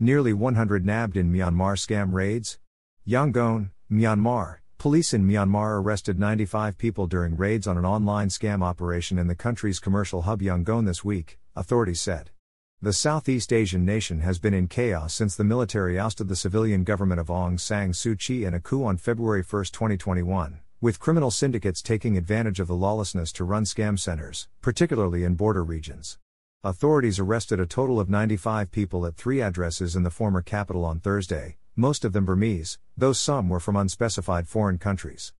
Nearly 100 nabbed in Myanmar scam raids. Yangon, Myanmar. Police in Myanmar arrested 95 people during raids on an online scam operation in the country's commercial hub Yangon this week, authorities said. The Southeast Asian nation has been in chaos since the military ousted the civilian government of Aung San Suu Kyi in a coup on February 1, 2021, with criminal syndicates taking advantage of the lawlessness to run scam centers, particularly in border regions. Authorities arrested a total of 95 people at three addresses in the former capital on Thursday, most of them Burmese, though some were from unspecified foreign countries.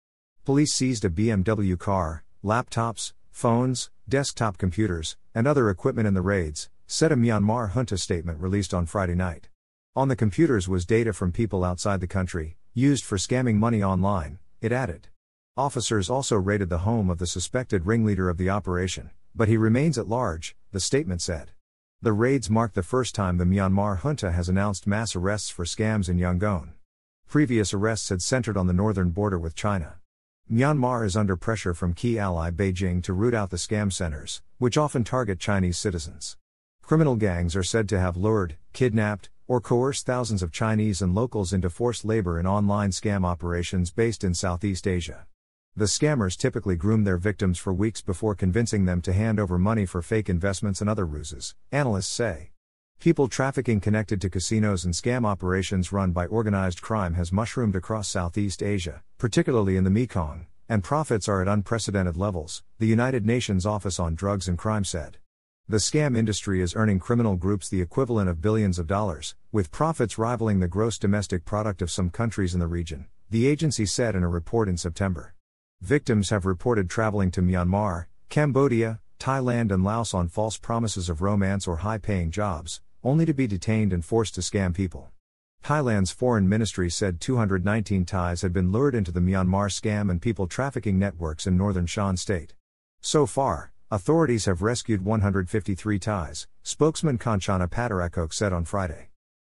Police seized a BMW car, laptops, phones, desktop computers, and other equipment in the raids, said a Myanmar junta statement released on Friday night. On the computers was data from people outside the country, used for scamming money online, it added. Officers also raided the home of the suspected ringleader of the operation, but he remains at large, the statement said. The raids mark the first time the Myanmar junta has announced mass arrests for scams in Yangon. Previous arrests had centered on the northern border with China. Myanmar is under pressure from key ally Beijing to root out the scam centers, which often target Chinese citizens. Criminal gangs are said to have lured, kidnapped, or coerced thousands of Chinese and locals into forced labor in online scam operations based in Southeast Asia. The scammers typically groom their victims for weeks before convincing them to hand over money for fake investments and other ruses, analysts say. People trafficking connected to casinos and scam operations run by organized crime has mushroomed across Southeast Asia, particularly in the Mekong, and profits are at unprecedented levels, the United Nations Office on Drugs and Crime said. The scam industry is earning criminal groups the equivalent of billions of dollars, with profits rivaling the gross domestic product of some countries in the region, the agency said in a report in September. Victims have reported traveling to Myanmar, Cambodia, Thailand, and Laos on false promises of romance or high paying jobs, only to be detained and forced to scam people. Thailand's foreign ministry said 219 Thais had been lured into the Myanmar scam and people trafficking networks in northern Shan state. So far, Authorities have rescued 153 Thais, spokesman Kanchana Patarachoke said on Friday.